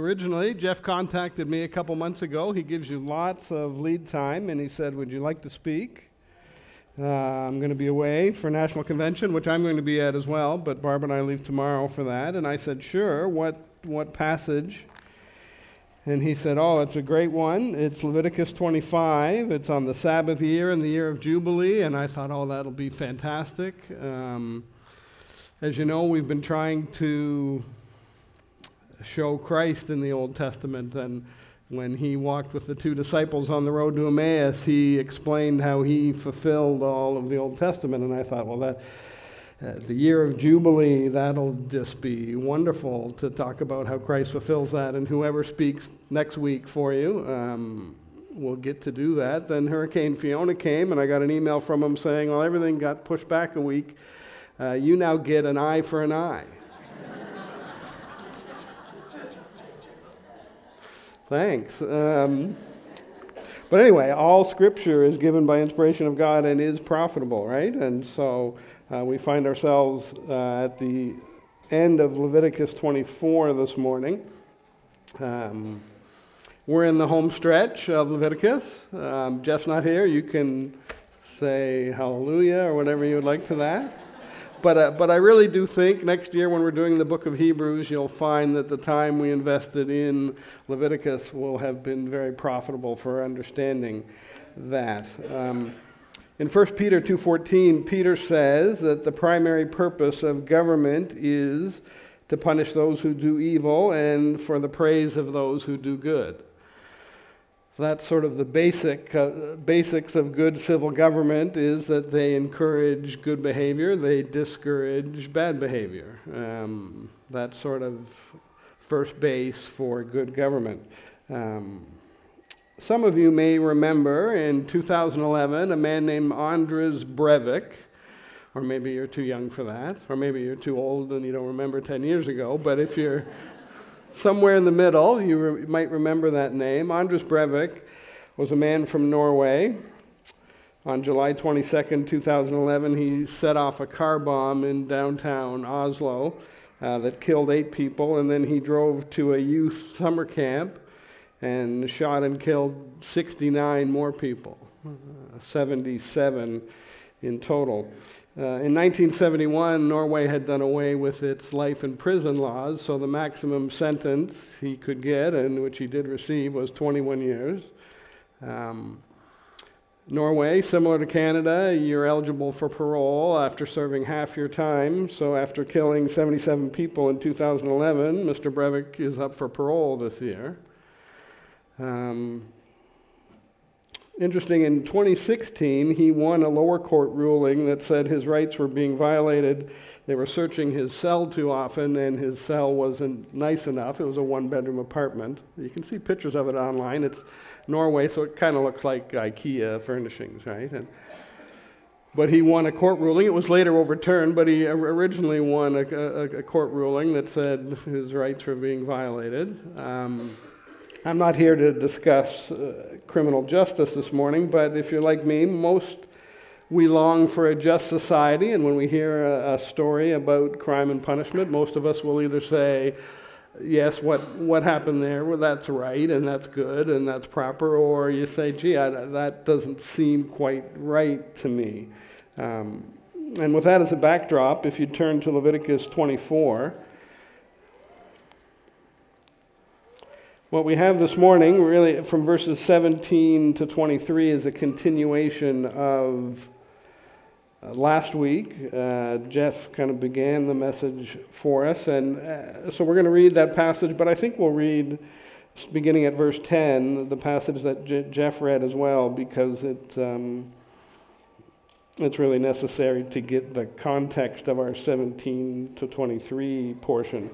originally, Jeff contacted me a couple months ago. He gives you lots of lead time, and he said, Would you like to speak? Uh, I'm going to be away for National Convention, which I'm going to be at as well, but Barb and I leave tomorrow for that. And I said, Sure, what, what passage? And he said, Oh, it's a great one. It's Leviticus 25. It's on the Sabbath year and the year of Jubilee. And I thought, Oh, that'll be fantastic. Um, as you know, we've been trying to show Christ in the Old Testament. And when he walked with the two disciples on the road to Emmaus, he explained how he fulfilled all of the Old Testament. And I thought, well, that. Uh, the year of Jubilee, that'll just be wonderful to talk about how Christ fulfills that. And whoever speaks next week for you um, will get to do that. Then Hurricane Fiona came, and I got an email from him saying, Well, everything got pushed back a week. Uh, you now get an eye for an eye. Thanks. Um, but anyway, all scripture is given by inspiration of God and is profitable, right? And so uh, we find ourselves uh, at the end of Leviticus 24 this morning. Um, we're in the home stretch of Leviticus. Um, Jeff's not here. You can say hallelujah or whatever you would like to that. But, uh, but I really do think next year when we're doing the book of Hebrews, you'll find that the time we invested in Leviticus will have been very profitable for understanding that. Um, in 1 Peter 2:14, Peter says that the primary purpose of government is to punish those who do evil and for the praise of those who do good. That's sort of the basic uh, basics of good civil government is that they encourage good behavior, they discourage bad behavior. Um, that's sort of first base for good government. Um, some of you may remember in 2011 a man named Anders Breivik, or maybe you're too young for that, or maybe you're too old and you don't remember 10 years ago, but if you're somewhere in the middle. You re- might remember that name. Anders Breivik was a man from Norway. On July 22, 2011, he set off a car bomb in downtown Oslo uh, that killed eight people, and then he drove to a youth summer camp and shot and killed 69 more people, uh, 77 in total. Uh, in 1971, Norway had done away with its life in prison laws, so the maximum sentence he could get, and which he did receive, was 21 years. Um, Norway, similar to Canada, you're eligible for parole after serving half your time. So, after killing 77 people in 2011, Mr. Breivik is up for parole this year. Um, Interesting, in 2016, he won a lower court ruling that said his rights were being violated. They were searching his cell too often, and his cell wasn't nice enough. It was a one bedroom apartment. You can see pictures of it online. It's Norway, so it kind of looks like IKEA furnishings, right? And, but he won a court ruling. It was later overturned, but he originally won a, a, a court ruling that said his rights were being violated. Um, I'm not here to discuss uh, criminal justice this morning, but if you're like me, most we long for a just society, and when we hear a, a, story about crime and punishment, most of us will either say, yes, what, what happened there, well, that's right, and that's good, and that's proper, or you say, gee, I, that doesn't seem quite right to me. Um, and with that as a backdrop, if you turn to Leviticus 24, What we have this morning, really from verses 17 to 23, is a continuation of uh, last week. Uh, Jeff kind of began the message for us, and uh, so we're going to read that passage, but I think we'll read beginning at verse 10, the passage that J- Jeff read as well, because it, um, it's really necessary to get the context of our 17 to 23 portion.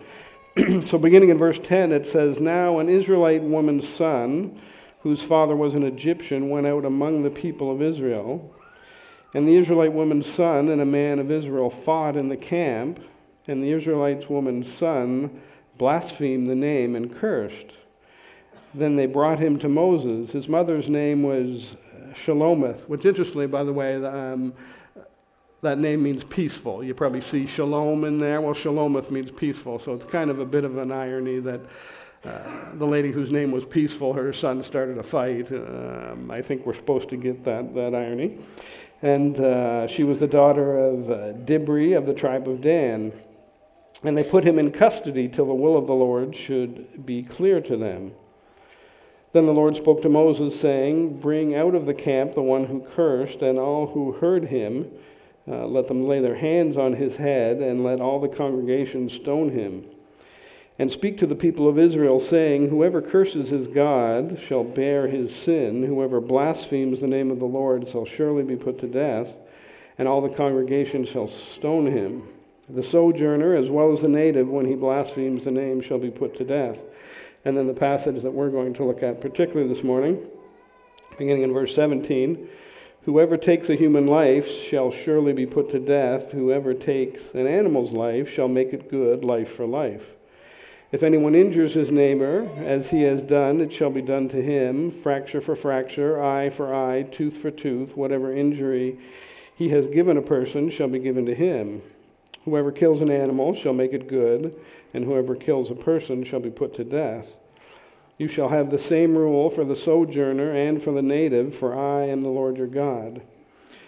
so, beginning in verse 10, it says, Now an Israelite woman's son, whose father was an Egyptian, went out among the people of Israel. And the Israelite woman's son and a man of Israel fought in the camp, and the Israelite woman's son blasphemed the name and cursed. Then they brought him to Moses. His mother's name was Shelomith, which, interestingly, by the way, um, that name means peaceful. You probably see shalom in there. Well, Shelomith means peaceful, so it's kind of a bit of an irony that uh, the lady whose name was Peaceful, her son started a fight. Um, I think we're supposed to get that, that irony. And uh, she was the daughter of uh, Dibri of the tribe of Dan. And they put him in custody till the will of the Lord should be clear to them. Then the Lord spoke to Moses, saying, Bring out of the camp the one who cursed, and all who heard him. Uh, let them lay their hands on his head, and let all the congregation stone him. And speak to the people of Israel, saying, Whoever curses his God shall bear his sin. Whoever blasphemes the name of the Lord shall surely be put to death, and all the congregation shall stone him. The sojourner, as well as the native, when he blasphemes the name, shall be put to death. And then the passage that we're going to look at, particularly this morning, beginning in verse 17 Whoever takes a human life shall surely be put to death. Whoever takes an animal's life shall make it good, life for life. If anyone injures his neighbor, as he has done, it shall be done to him fracture for fracture, eye for eye, tooth for tooth. Whatever injury he has given a person shall be given to him. Whoever kills an animal shall make it good, and whoever kills a person shall be put to death. You shall have the same rule for the sojourner and for the native, for I am the Lord your God.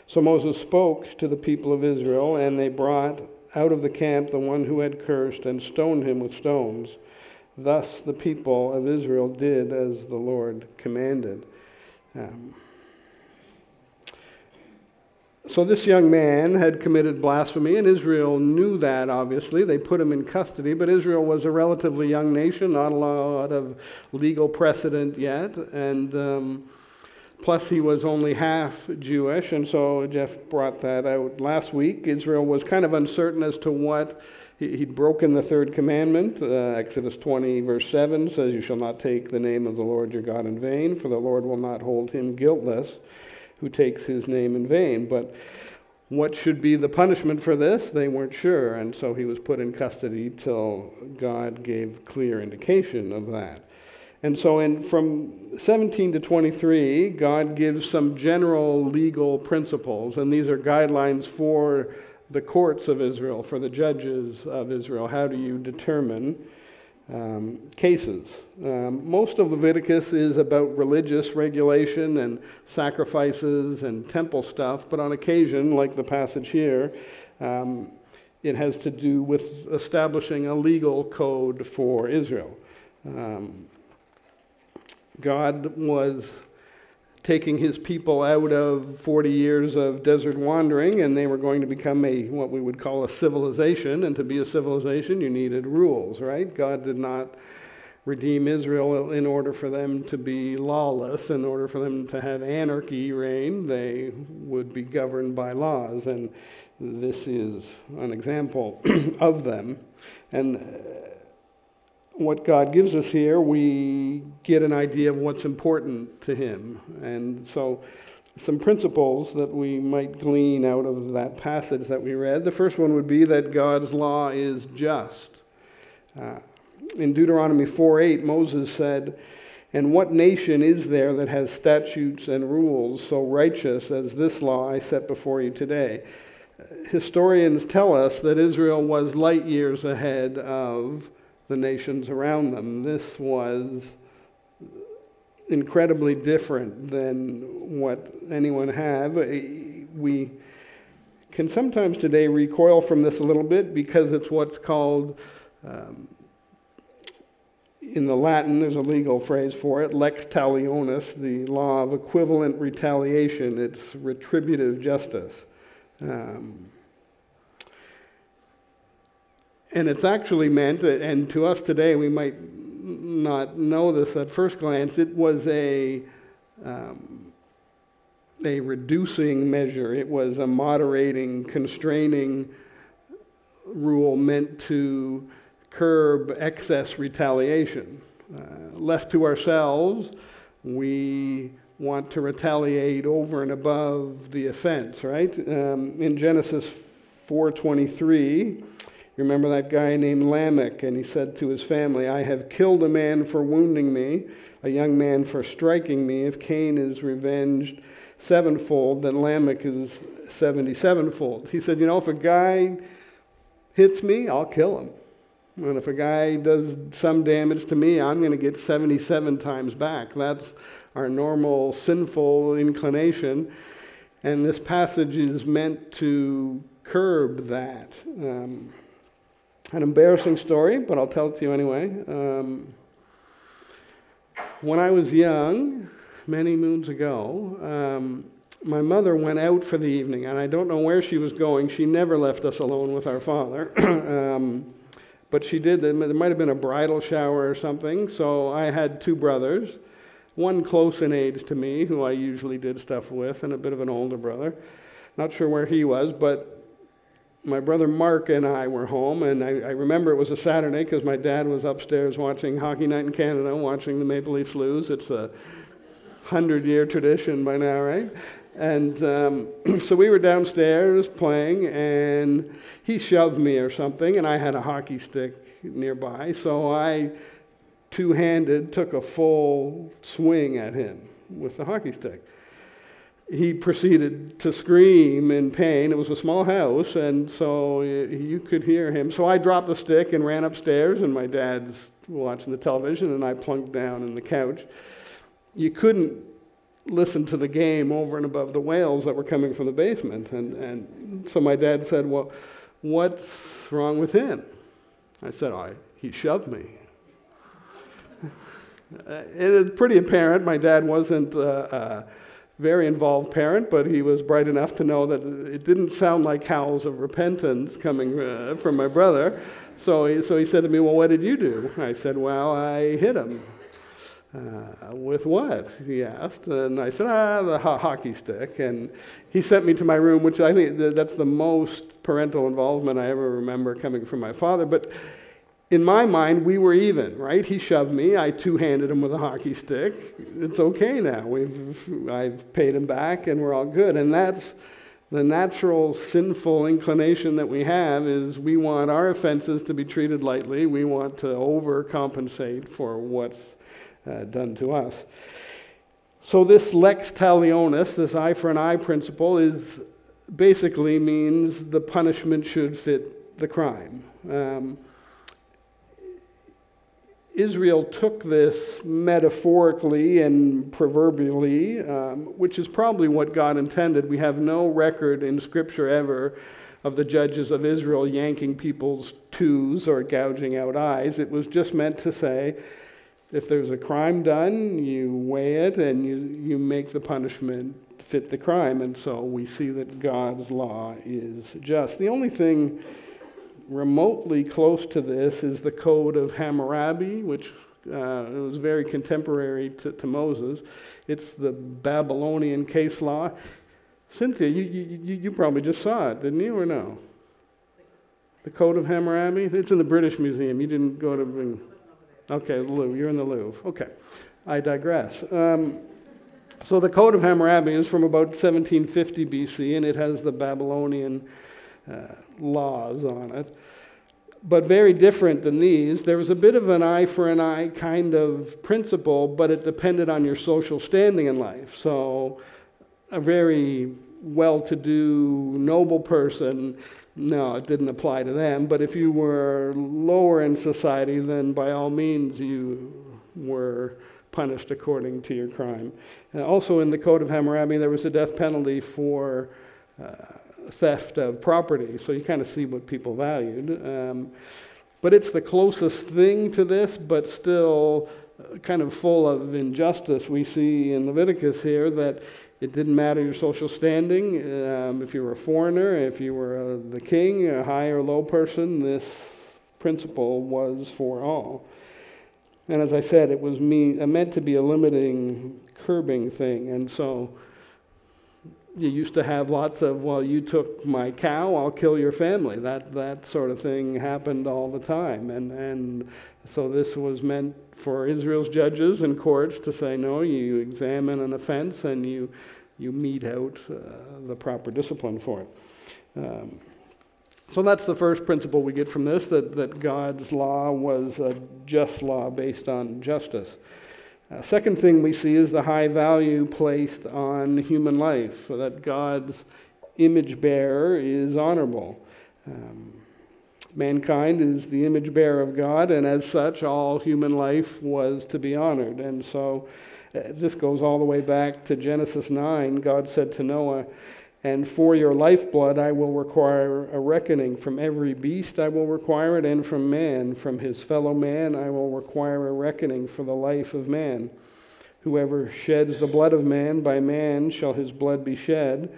So Moses spoke to the people of Israel, and they brought out of the camp the one who had cursed and stoned him with stones. Thus the people of Israel did as the Lord commanded. Um, so this young man had committed blasphemy, and Israel knew that, obviously. They put him in custody, but Israel was a relatively young nation, not a lot of legal precedent yet. And um, plus, he was only half Jewish, and so Jeff brought that out last week. Israel was kind of uncertain as to what. He'd broken the third commandment. Uh, Exodus 20, verse 7 says, You shall not take the name of the Lord your God in vain, for the Lord will not hold him guiltless who takes his name in vain. But what should be the punishment for this? They weren't sure, and so he was put in custody till God gave clear indication of that. And so, in, from 17 to 23, God gives some general legal principles, and these are guidelines for the courts of Israel, for the judges of Israel. How do you determine um, cases. Um, most of Leviticus is about religious regulation and sacrifices and temple stuff, but on occasion, like the passage here, um, it has to do with establishing a legal code for Israel. Um, God was taking his people out of 40 years of desert wandering, and they were going to become a what we would call a civilization. And to be a civilization, you needed rules, right? God did not redeem Israel in order for them to be lawless, in order for them to have anarchy reign. They would be governed by laws, and this is an example of them. And uh, what God gives us here, we get an idea of what's important to Him. And so, some principles that we might glean out of that passage that we read. The first one would be that God's law is just. Uh, in Deuteronomy 4 8, Moses said, And what nation is there that has statutes and rules so righteous as this law I set before you today? Historians tell us that Israel was light years ahead of the nations around them. This was incredibly different than what anyone had. We can sometimes today recoil from this a little bit because it's what's called, um, in the Latin, there's a legal phrase for it, lex talionis, the law of equivalent retaliation. It's retributive justice. Um, and it's actually meant, that, and to us today, we might not know this at first glance, it was a, um, a reducing measure. It was a moderating, constraining rule meant to curb excess retaliation. Uh, left to ourselves, we want to retaliate over and above the offense, right? Um, in Genesis 4:23, you remember that guy named Lamech, and he said to his family, I have killed a man for wounding me, a young man for striking me. If Cain is revenged sevenfold, then Lamech is 77fold. He said, You know, if a guy hits me, I'll kill him. And if a guy does some damage to me, I'm going to get 77 times back. That's our normal sinful inclination. And this passage is meant to curb that. Um, an embarrassing story, but I'll tell it to you anyway. Um, when I was young, many moons ago, um, my mother went out for the evening, and I don't know where she was going. She never left us alone with our father. um, but she did, there might have been a bridal shower or something. So I had two brothers, one close in age to me, who I usually did stuff with, and a bit of an older brother. Not sure where he was, but my brother Mark and I were home, and I, I remember it was a Saturday because my dad was upstairs watching Hockey Night in Canada, watching the Maple Leafs lose. It's a hundred year tradition by now, right? And um, so we were downstairs playing, and he shoved me or something, and I had a hockey stick nearby, so I two handed took a full swing at him with the hockey stick he proceeded to scream in pain. It was a small house, and so you could hear him. So I dropped the stick and ran upstairs, and my dad's watching the television, and I plunked down in the couch. You couldn't listen to the game over and above the wails that were coming from the basement. And, and so my dad said, Well, what's wrong with him? I said, oh, He shoved me. And it is pretty apparent my dad wasn't. Uh, uh, very involved parent, but he was bright enough to know that it didn't sound like howls of repentance coming uh, from my brother. So he, so he said to me, Well, what did you do? I said, Well, I hit him. Uh, with what? He asked. And I said, Ah, the ho- hockey stick. And he sent me to my room, which I think that's the most parental involvement I ever remember coming from my father. But in my mind, we were even, right? He shoved me. I two handed him with a hockey stick. It's okay now. We've, I've paid him back and we're all good. And that's the natural sinful inclination that we have is we want our offenses to be treated lightly. We want to overcompensate for what's uh, done to us. So this lex talionis, this eye for an eye principle, is basically means the punishment should fit the crime. Um, Israel took this metaphorically and proverbially, um, which is probably what God intended. We have no record in Scripture ever of the judges of Israel yanking people's toes or gouging out eyes. It was just meant to say if there's a crime done, you weigh it and you, you make the punishment fit the crime. And so we see that God's law is just. The only thing remotely close to this is the Code of Hammurabi, which uh, was very contemporary to, to, Moses. It's the Babylonian case law. Cynthia, you, you, you probably just saw it, didn't you, or no? The Code of Hammurabi? It's in the British Museum. You didn't go to. Bring... Okay, Louvre. You're in the Louvre. Okay. I digress. Um, so the Code of Hammurabi is from about 1750 BC, and it has the Babylonian uh, laws on it. But very different than these. There was a bit of an eye for an eye kind of principle, but it depended on your social standing in life. So, a very well to do, noble person, no, it didn't apply to them. But if you were lower in society, then by all means you were punished according to your crime. And also in the Code of Hammurabi, there was a death penalty for. Uh, theft of property. So you kind of see what people valued. Um, but it's the closest thing to this, but still uh, kind of full of injustice. We see in Leviticus here that it didn't matter your social standing. Um, if you were a foreigner, if you were uh, the king, a high or low person, this principle was for all. And as I said, it was me, meant to be a limiting, curbing thing. And so you used to have lots of, well, you took my cow, I'll kill your family. That, that sort of thing happened all the time. And, and so this was meant for Israel's judges and courts to say, no, you examine an offense and you, you mete out uh, the proper discipline for it. Um, so that's the first principle we get from this that, that God's law was a just law based on justice. Uh, second thing we see is the high value placed on human life, so that God's image bearer is honorable. Um, Mankind is the image bearer of God, and as such, all human life was to be honored. And so uh, this goes all the way back to Genesis 9. God said to Noah, And for your lifeblood I will require a reckoning. From every beast I will require it, and from man, from his fellow man, I will require a reckoning for the life of man. Whoever sheds the blood of man, by man shall his blood be shed.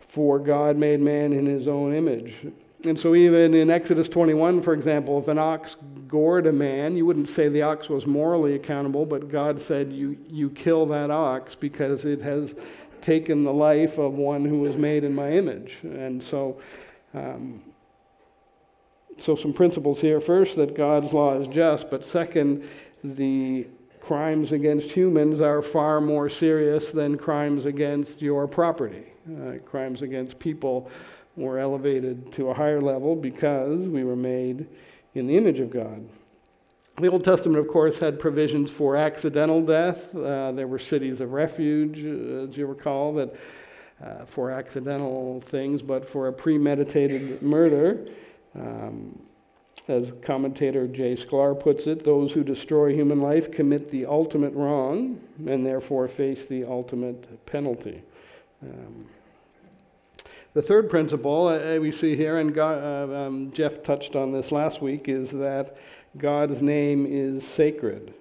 For God made man in his own image. And so, even in Exodus 21, for example, if an ox gored a man, you wouldn't say the ox was morally accountable, but God said, You, you kill that ox because it has taken the life of one who was made in my image. And so, um, so some principles here. First, that God's law is just, but second, the crimes against humans are far more serious than crimes against your property. Uh, crimes against people were elevated to a higher level because we were made in the image of God. The Old Testament, of course, had provisions for accidental death. Uh, there were cities of refuge, uh, as you recall, that uh, for accidental things, but for a premeditated murder, um, as commentator Jay Sklar puts it, those who destroy human life commit the ultimate wrong and therefore face the ultimate penalty. Um, the third principle uh, we see here, and God, uh, um, Jeff touched on this last week, is that God's name is sacred.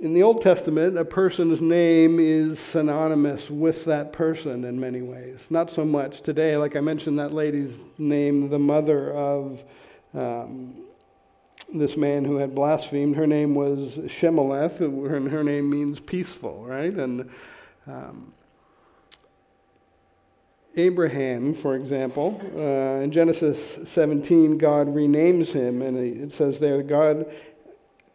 In the Old Testament, a person's name is synonymous with that person in many ways. Not so much today, like I mentioned, that lady's name, the mother of um, this man who had blasphemed. Her name was Shemaleth, and her name means peaceful, right? And um, Abraham, for example, uh, in Genesis 17, God renames him, and it says there, God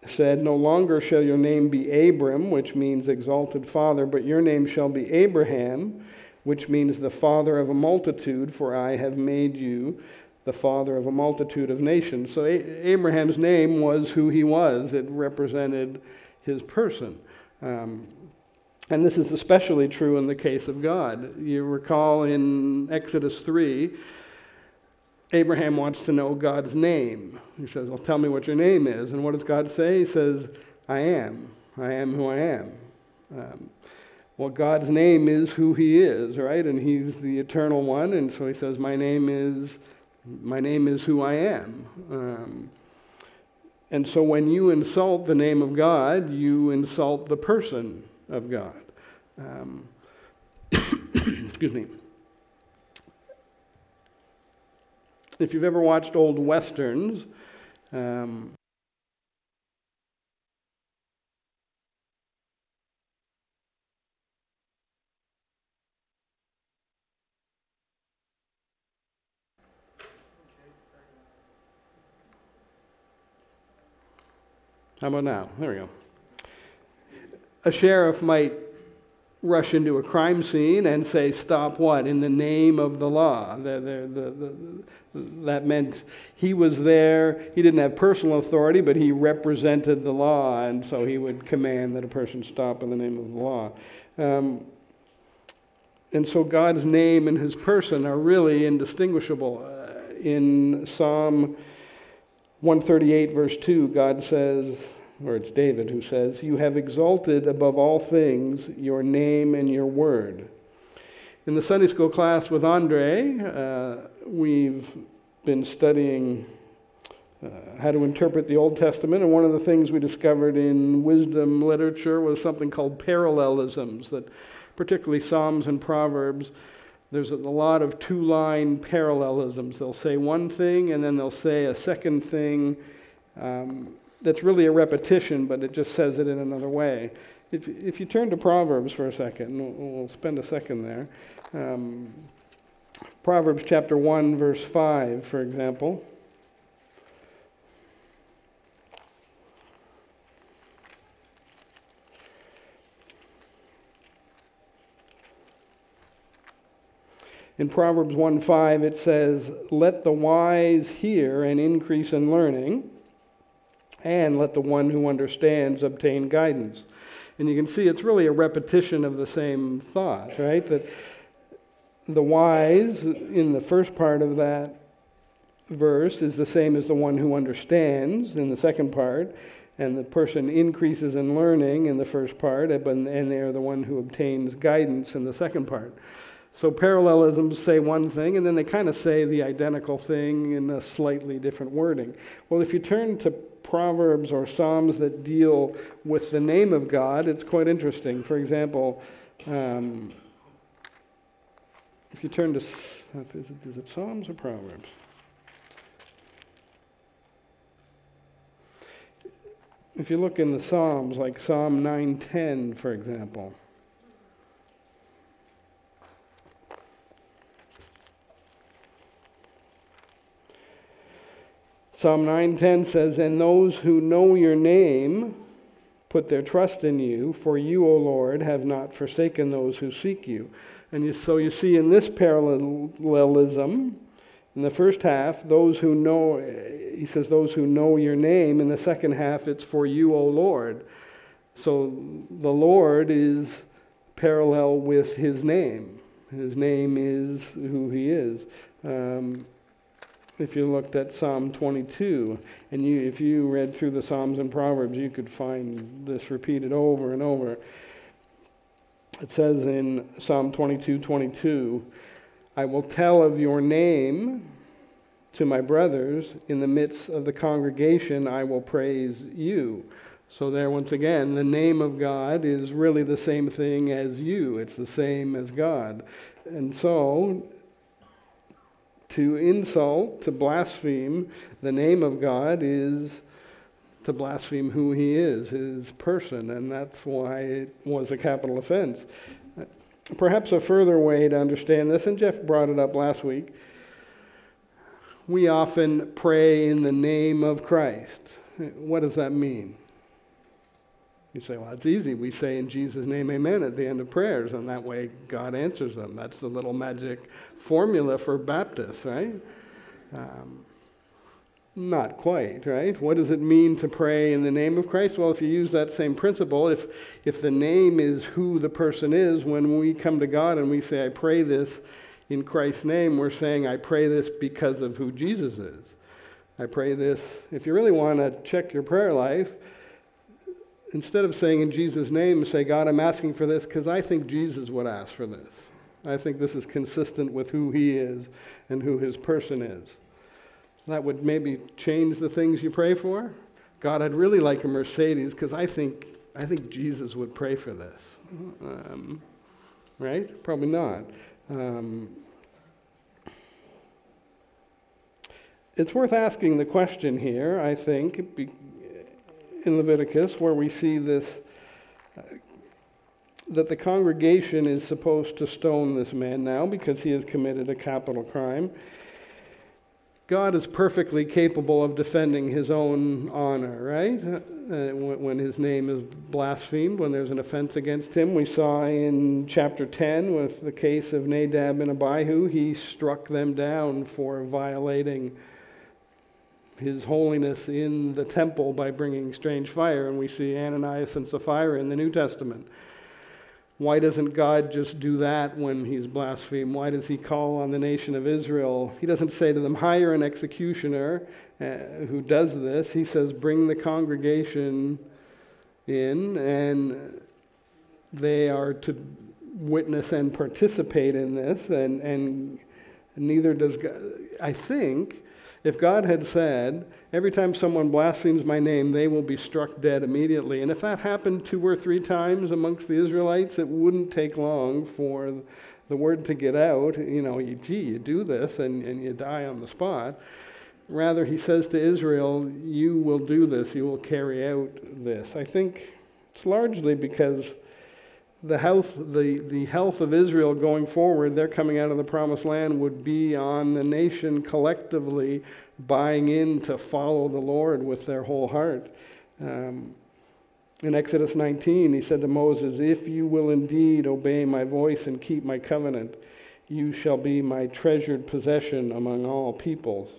said, No longer shall your name be Abram, which means exalted father, but your name shall be Abraham, which means the father of a multitude, for I have made you the father of a multitude of nations. So a- Abraham's name was who he was, it represented his person. Um, and this is especially true in the case of God. You recall in Exodus 3, Abraham wants to know God's name. He says, Well, tell me what your name is. And what does God say? He says, I am. I am who I am. Um, well, God's name is who He is, right? And He's the eternal one. And so He says, My name is, my name is who I am. Um, and so when you insult the name of God, you insult the person of God. Um, excuse me. If you've ever watched old westerns, um, How about now? There we go. A sheriff might rush into a crime scene and say, Stop what? In the name of the law. The, the, the, that meant he was there. He didn't have personal authority, but he represented the law, and so he would command that a person stop in the name of the law. Um, and so God's name and his person are really indistinguishable. Uh, in Psalm 138, verse 2, God says, or it's David who says, You have exalted above all things your name and your word. In the Sunday school class with Andre, uh, we've been studying uh, how to interpret the Old Testament, and one of the things we discovered in wisdom literature was something called parallelisms, that particularly Psalms and Proverbs, there's a lot of two line parallelisms. They'll say one thing and then they'll say a second thing. Um, that's really a repetition, but it just says it in another way. If, if you turn to Proverbs for a second, we'll, we'll spend a second there. Um, Proverbs chapter 1, verse 5, for example. In Proverbs 1 5, it says, Let the wise hear and increase in learning and let the one who understands obtain guidance. And you can see it's really a repetition of the same thought, right? That the wise, in the first part of that verse is the same as the one who understands in the second part, and the person increases in learning in the first part, and they're the one who obtains guidance in the second part. So parallelisms say one thing, and then they kind of say the identical thing in a slightly different wording. Well, if you turn to Proverbs or Psalms that deal with the name of God, it's quite interesting. For example, um, if you turn to, is it, is it Psalms or Proverbs? If you look in the Psalms, like Psalm 910, for example, Psalm 9:10 says, "And those who know your name put their trust in you, for you, O Lord, have not forsaken those who seek you." And you, so you see in this parallelism, in the first half, those who know, he says, those who know your name. In the second half, it's for you, O Lord. So the Lord is parallel with his name. His name is who he is. Um, if you looked at Psalm 22, and you, if you read through the Psalms and Proverbs, you could find this repeated over and over. It says in Psalm 22 22, I will tell of your name to my brothers. In the midst of the congregation, I will praise you. So, there, once again, the name of God is really the same thing as you, it's the same as God. And so, to insult, to blaspheme the name of God is to blaspheme who he is, his person, and that's why it was a capital offense. Perhaps a further way to understand this, and Jeff brought it up last week, we often pray in the name of Christ. What does that mean? You say, well, it's easy. We say in Jesus' name, amen, at the end of prayers, and that way God answers them. That's the little magic formula for Baptists, right? Um, not quite, right? What does it mean to pray in the name of Christ? Well, if you use that same principle, if, if the name is who the person is, when we come to God and we say, I pray this in Christ's name, we're saying, I pray this because of who Jesus is. I pray this. If you really want to check your prayer life, instead of saying in Jesus' name, say, God, I'm asking for this because I think Jesus would ask for this. I think this is consistent with who he is and who his person is. That would maybe change the things you pray for. God, I'd really like a Mercedes because I think, I think Jesus would pray for this. Um, right? Probably not. Um, it's worth asking the question here, I think, in Leviticus where we see this uh, that the congregation is supposed to stone this man now because he has committed a capital crime. God is perfectly capable of defending his own honor, right? Uh, when his name is blasphemed, when there's an offense against him. We saw in chapter 10 with the case of Nadab and Abihu, he struck them down for violating his holiness in the temple by bringing strange fire. And we see Ananias and Sapphira in the New Testament. Why doesn't God just do that when he's blasphemed? Why does he call on the nation of Israel? He doesn't say to them, hire an executioner uh, who does this. He says, bring the congregation in, and they are to witness and participate in this. And, and neither does God. I think if God had said, every time someone blasphemes my name, they will be struck dead immediately, and if that happened two or three times amongst the Israelites, it wouldn't take long for the word to get out. You know, gee, you do this and, and you die on the spot. Rather, he says to Israel, You will do this, you will carry out this. I think it's largely because the health, the, the health of Israel going forward, they're coming out of the promised land, would be on the nation collectively buying in to follow the Lord with their whole heart. Um, in Exodus 19, he said to Moses, If you will indeed obey my voice and keep my covenant, you shall be my treasured possession among all peoples.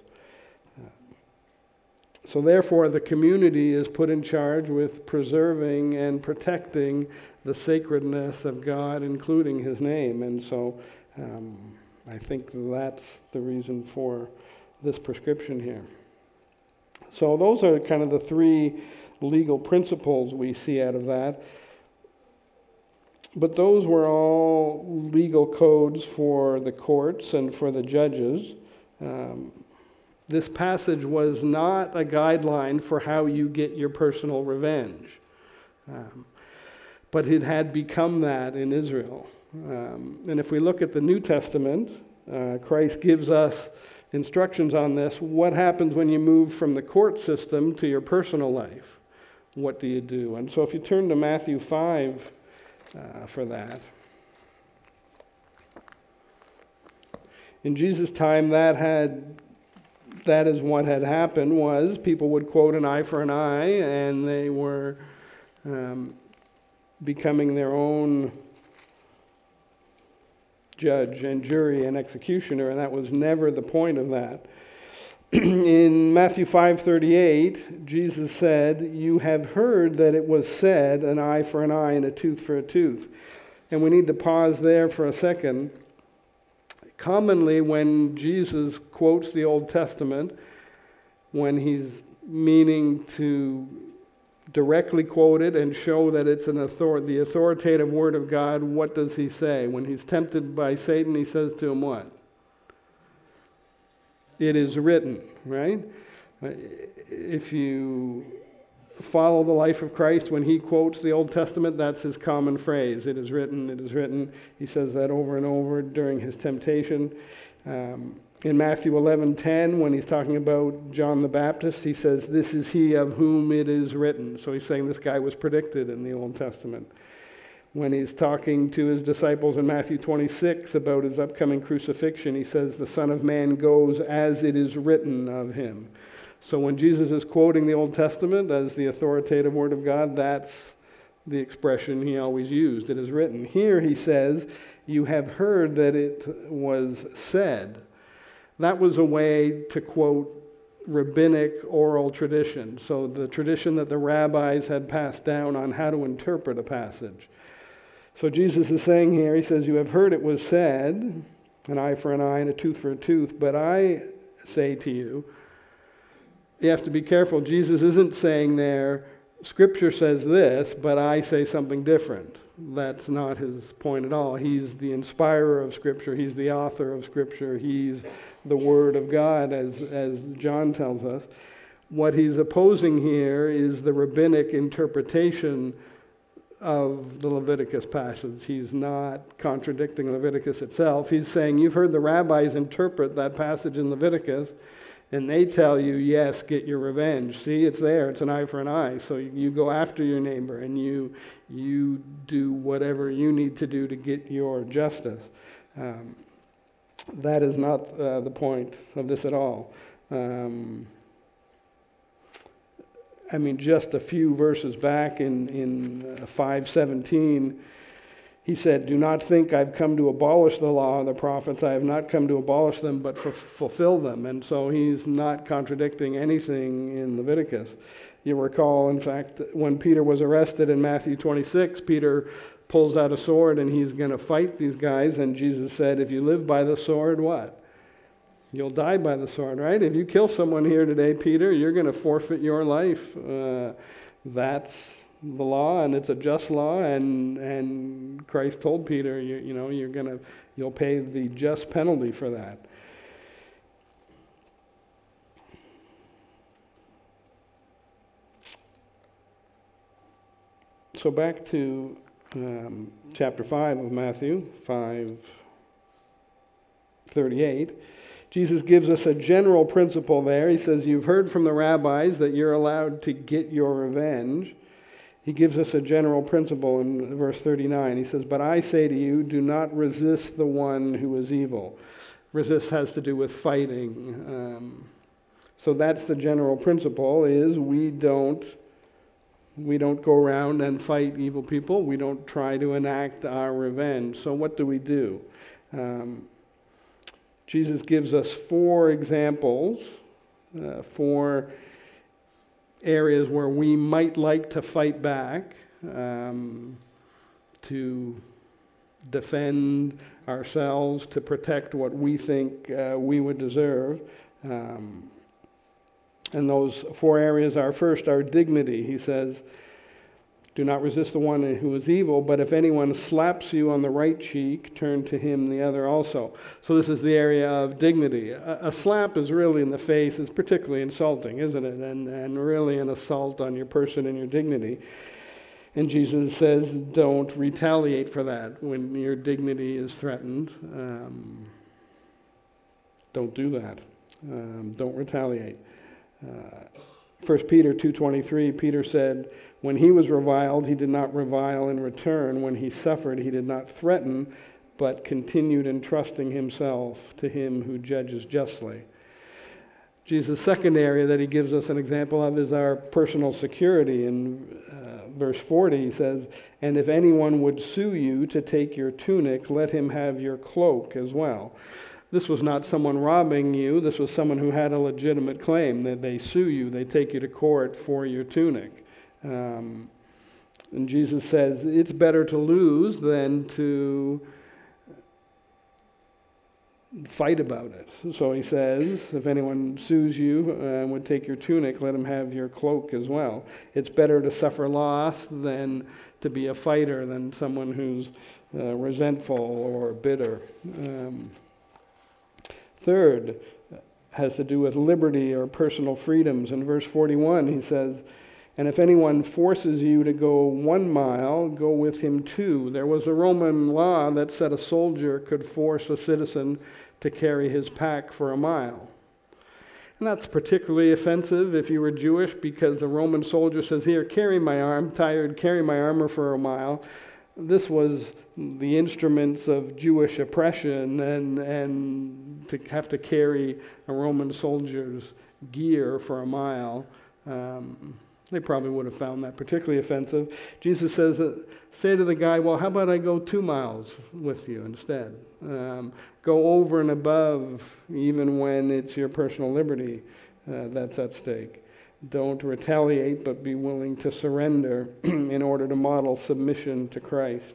So, therefore, the community is put in charge with preserving and protecting the sacredness of God, including His name. And so, um, I think that's the reason for this prescription here. So, those are kind of the three legal principles we see out of that. But those were all legal codes for the courts and for the judges. Um, this passage was not a guideline for how you get your personal revenge, um, but it had become that in Israel. Um, and if we look at the New Testament, uh, Christ gives us instructions on this. What happens when you move from the court system to your personal life? What do you do? And so if you turn to Matthew 5 uh, for that. In Jesus' time, that had that is what had happened was people would quote an eye for an eye, and they were um, becoming their own judge and jury and executioner, and that was never the point of that. in Matthew 5:38, Jesus said, "You have heard that it was said, an eye for an eye and a tooth for a tooth." And we need to pause there for a second. Commonly when Jesus quotes the Old Testament, when he's meaning to directly quote it and show that it's an author- the authoritative word of God, what does he say? When he's tempted by Satan, he says to him what? It is written, right? Uh, if you follow the life of Christ, when he quotes the Old Testament, that's his common phrase. It is written, it is written. He says that over and over during his temptation. Um, in Matthew 11:10, when he's talking about John the Baptist, he says, "This is he of whom it is written." So he's saying this guy was predicted in the Old Testament. When he's talking to his disciples in Matthew 26 about his upcoming crucifixion, he says, "The Son of Man goes as it is written of him." So when Jesus is quoting the Old Testament as the authoritative word of God, that's the expression he always used. It is written. Here he says, "You have heard that it was said." That was a way to quote rabbinic oral tradition. So, the tradition that the rabbis had passed down on how to interpret a passage. So, Jesus is saying here, He says, You have heard it was said, an eye for an eye and a tooth for a tooth, but I say to you, you have to be careful. Jesus isn't saying there, Scripture says this, but I say something different. That's not his point at all. He's the inspirer of Scripture, he's the author of Scripture, he's the Word of God, as, as John tells us. What he's opposing here is the rabbinic interpretation of the Leviticus passage. He's not contradicting Leviticus itself. He's saying, You've heard the rabbis interpret that passage in Leviticus and they tell you, yes, get your revenge. See, it's there. It's an eye for an eye. So you go after your neighbor and you, you do whatever you need to do to get your justice. Um, that is not uh, the point of this at all. Um, I mean, just a few verses back in, in uh, 517, he said, Do not think I've come to abolish the law and the prophets. I have not come to abolish them, but f- fulfill them. And so he's not contradicting anything in Leviticus. You recall, in fact, when Peter was arrested in Matthew 26, Peter pulls out a sword and he's going to fight these guys. And Jesus said, If you live by the sword, what? You'll die by the sword, right? If you kill someone here today, Peter, you're going to forfeit your life. Uh, that's the law and it's a just law and and Christ told Peter you, you know you're going to you'll pay the just penalty for that. So back to um, chapter 5 of Matthew 5 38 Jesus gives us a general principle there. He says, You've heard from the rabbis that you're allowed to get your revenge he gives us a general principle in verse 39. He says, But I say to you, do not resist the one who is evil. Resist has to do with fighting. Um, so that's the general principle is we don't we don't go around and fight evil people. We don't try to enact our revenge. So what do we do? Um, Jesus gives us four examples, uh, four areas where we might like to fight back, um, to defend ourselves, to protect what we think uh, we would deserve. Um, and those four areas are first, our dignity. He says, Do not resist the one who is evil, but if anyone slaps you on the right cheek, turn to him the other also. So, this is the area of dignity. A, a slap is really in the face, is particularly insulting, isn't it? And, and really an assault on your person and your dignity. And Jesus says, don't retaliate for that when your dignity is threatened. Um, don't do that. Um, don't retaliate. Uh, 1 Peter 2:23 Peter said when he was reviled he did not revile in return when he suffered he did not threaten but continued entrusting himself to him who judges justly. Jesus' second area that he gives us an example of is our personal security. In uh, verse 40, he says, And if anyone would sue you to take your tunic, let him have your cloak as well. This was not someone robbing you. This was someone who had a legitimate claim that they sue you, they take you to court for your tunic. Um, and Jesus says it's better to lose than to fight about it. So he says, if anyone sues you and would take your tunic, let him have your cloak as well. It's better to suffer loss than to be a fighter, than someone who's uh, resentful or bitter. Um, Third has to do with liberty or personal freedoms. In verse 41, he says, And if anyone forces you to go one mile, go with him two. There was a Roman law that said a soldier could force a citizen to carry his pack for a mile. And that's particularly offensive if you were Jewish because the Roman soldier says, Here, carry my arm, tired, carry my armor for a mile this was the instruments of Jewish oppression and, and to have to carry a Roman soldier's gear for a mile. Um, they probably would have found that particularly offensive. Jesus says, uh, say to the guy, well, how about I go two miles with you instead? Um, go over and above, even when it's your personal liberty uh, that's at stake. Don't retaliate, but be willing to surrender in order to model submission to Christ.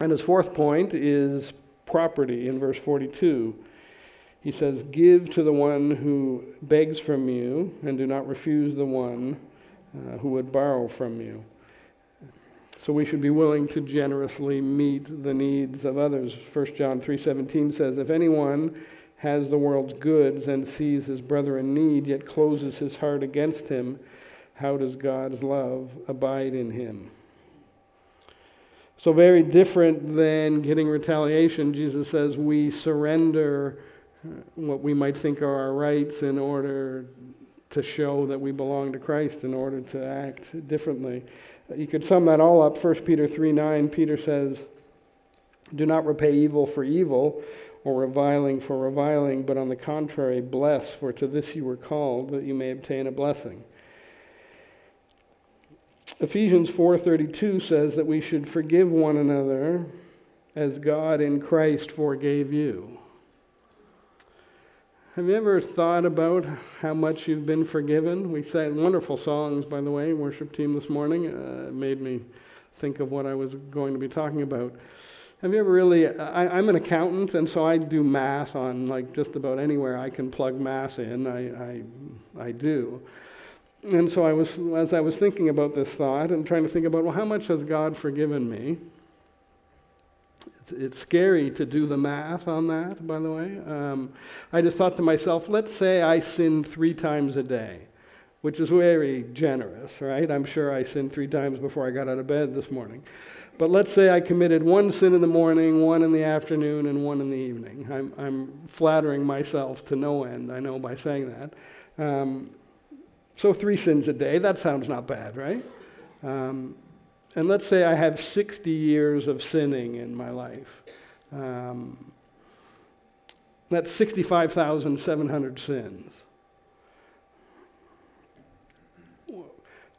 And his fourth point is property in verse 42. He says, Give to the one who begs from you, and do not refuse the one uh, who would borrow from you. So we should be willing to generously meet the needs of others. 1 John 3:17 says, If anyone has the world's goods and sees his brother in need, yet closes his heart against him, how does God's love abide in him? So, very different than getting retaliation, Jesus says we surrender uh, what we might think are our rights in order to show that we belong to Christ, in order to act differently. You could sum that all up. 1 Peter 3 9, Peter says, Do not repay evil for evil or reviling for reviling, but on the contrary, bless, for to this you were called, that you may obtain a blessing. Ephesians 4:32 says that we should forgive one another as God in Christ forgave you. Have you ever thought about how much you've been forgiven? We sang wonderful songs, by the way, worship team this morning. Uh, made me think of what I was going to be talking about. Have you ever really? I, am an accountant, and so I do math on like just about anywhere I can plug math in. I, I, I do. And so I was, as I was thinking about this thought and trying to think about, well, how much has God forgiven me? It's, it's scary to do the math on that, by the way. Um, I just thought to myself, let's say I sin three times a day, which is very generous, right? I'm sure I sinned three times before I got out of bed this morning. But let's say I committed one sin in the morning, one in the afternoon, and one in the evening. I'm, I'm flattering myself to no end, I know, by saying that. Um, so, three sins a day, that sounds not bad, right? Um, and let's say I have 60 years of sinning in my life. Um, that's 65,700 sins.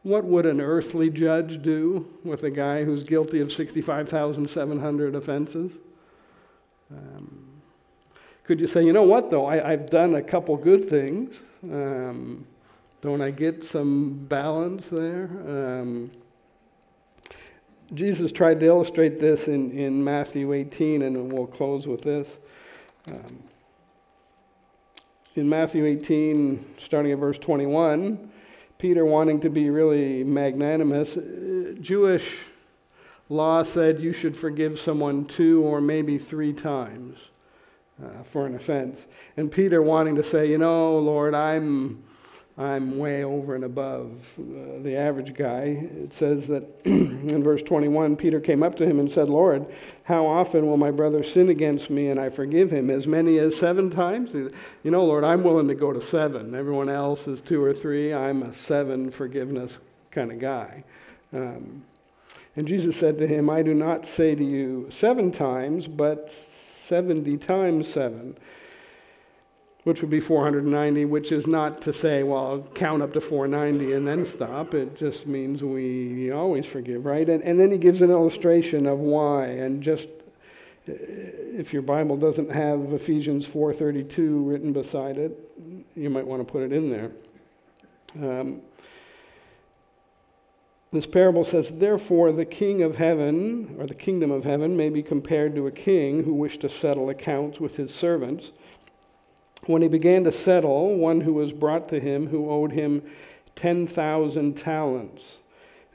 What would an earthly judge do with a guy who's guilty of 65,700 offenses? Um, could you say, you know what, though? I, have done a couple good things. Um, don't I get some balance there? Um, Jesus tried to illustrate this in, in Matthew 18, and we'll close with this. Um, in Matthew 18, starting at verse 21, Peter wanting to be really magnanimous, uh, Jewish law said you should forgive someone two or maybe three times uh, for an offense. And Peter wanting to say, you know, Lord, I'm I'm way over and above uh, the average guy. It says that in verse 21, Peter came up to him and said, Lord, how often will my brother sin against me and I forgive him? As many as seven times? You know, Lord, I'm willing to go to seven. Everyone else is two or three. I'm a seven forgiveness kind of guy. Um, and Jesus said to him, I do not say to you seven times, but 70 times seven which would be 490, which is not to say, well, count up to 490 and then stop. It just means we always forgive, right? And, and then he gives an illustration of why. And just if your Bible doesn't have Ephesians 4:32 written beside it, you might want to put it in there. Um, this parable says, Therefore, the king of heaven, or the kingdom of heaven, may be compared to a king who wished to settle accounts with his servants. When he began to settle, one who was brought to him who owed him 10,000 talents.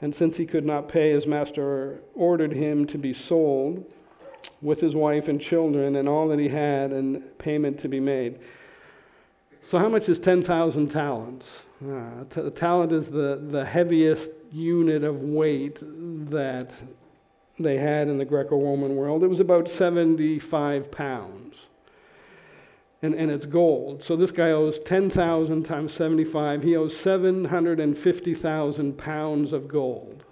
And since he could not pay, his master ordered him to be sold with his wife and children and all that he had, and payment to be made. So, how much is 10,000 talents? Uh, t- talent is the, the heaviest unit of weight that they had in the Greco Roman world. It was about 75 pounds and, and it's gold. So this guy owes 10,000 times 75. He owes 750,000 pounds of gold.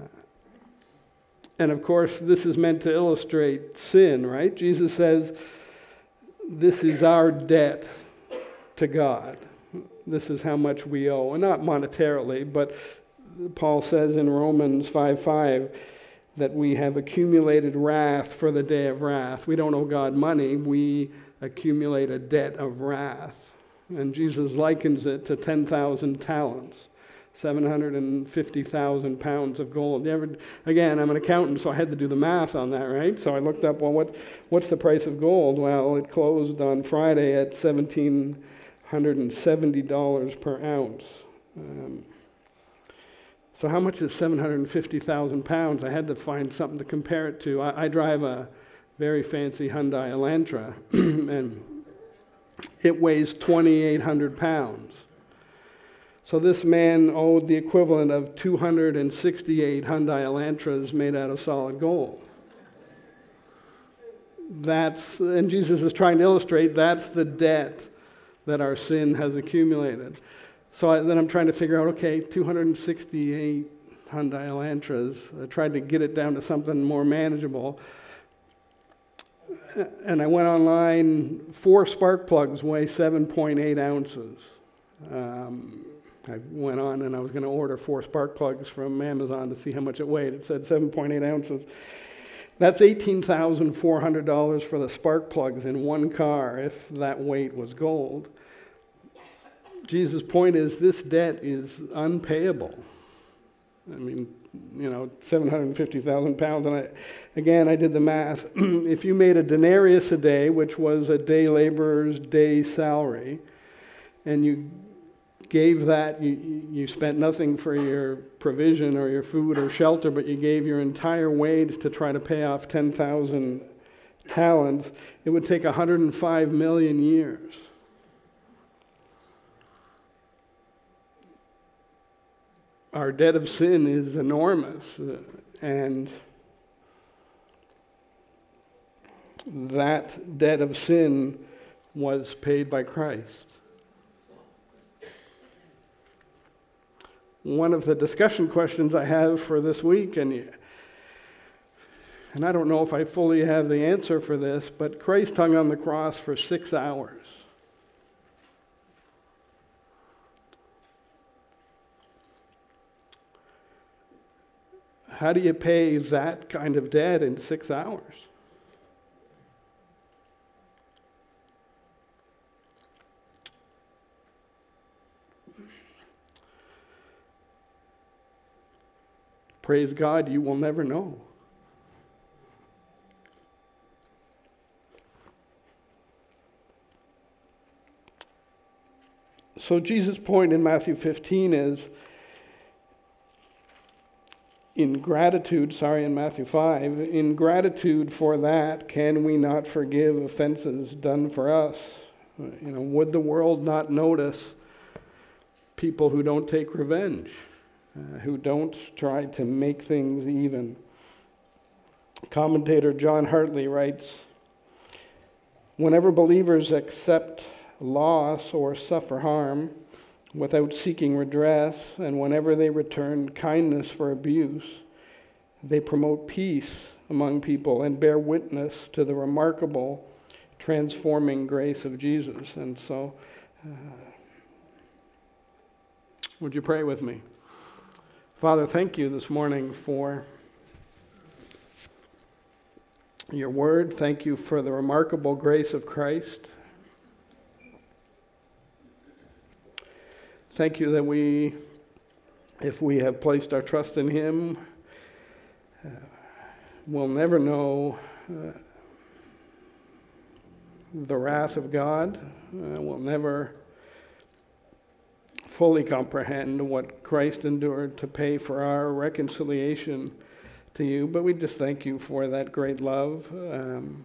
Uh, and of course, this is meant to illustrate sin, right? Jesus says, This is our debt to God. This is how much we owe. And not monetarily, but Paul says in Romans 5 5 that we have accumulated wrath for the day of wrath. We don't owe God money, we accumulate a debt of wrath. And Jesus likens it to 10,000 talents, 750,000 pounds of gold. Ever, again, I'm an accountant, so I had to do the math on that, right? So I looked up, well, what, what's the price of gold? Well, it closed on Friday at $1,770 per ounce. Um, so how much is 750,000 pounds? I had to find something to compare it to. I, I drive a very fancy Hyundai Elantra, and it weighs 2,800 pounds. So this man owed the equivalent of 268 Hyundai Elantras made out of solid gold. That's, and Jesus is trying to illustrate that's the debt that our sin has accumulated. So I, then I'm trying to figure out okay, 268 Hyundai Elantras. I tried to get it down to something more manageable and I went online. Four spark plugs weigh 7.8 ounces. Um, I went on and I was going to order four spark plugs from Amazon to see how much it weighed. It said 7.8 ounces. That's $18,400 for the spark plugs in one car if that weight was gold. Jesus' point is this debt is unpayable. I mean, you know, 750,000 pounds. And I, again, I did the math. if you made a denarius a day, which was a day laborer's day salary, and you gave that, you, you spent nothing for your provision or your food or shelter, but you gave your entire wage to try to pay off 10,000 talents, it would take 105 million years. Our debt of sin is enormous. And that debt of sin was paid by Christ. One of the discussion questions I have for this week, and, and I don't know if I fully have the answer for this, but Christ hung on the cross for six hours. How do you pay that kind of debt in six hours? Praise God, you will never know. so Jesus' point in Matthew 15 is in gratitude, sorry, in Matthew 5, in gratitude for that, can we not forgive offenses done for us? You know, would the world not notice people who don't take revenge, uh, who don't try to make things even? Commentator John Hartley writes Whenever believers accept loss or suffer harm without seeking redress, and whenever they return kindness for abuse, they promote peace among people and bear witness to the remarkable transforming grace of Jesus. And so, uh, would you pray with me? Father, thank you this morning for your word. Thank you for the remarkable grace of Christ. Thank you that we, if we have placed our trust in Him, uh, will never know uh, the wrath of God. Uh, we'll never fully comprehend what Christ endured to pay for our reconciliation to you. But we just thank you for that great love. Um,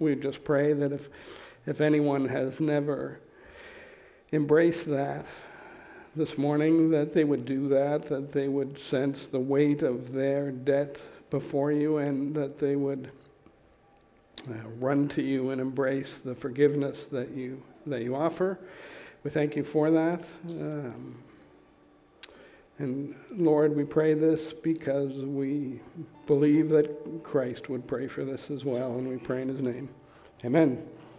we just pray that if, if anyone has never embrace that this morning, that they would do that, that they would sense the weight of their debt before you, and that they would uh, run to you and embrace the forgiveness that you, that you offer. We thank you for that. Um, and Lord, we pray this because we believe that Christ would pray for this as well, and we pray in his name. Amen.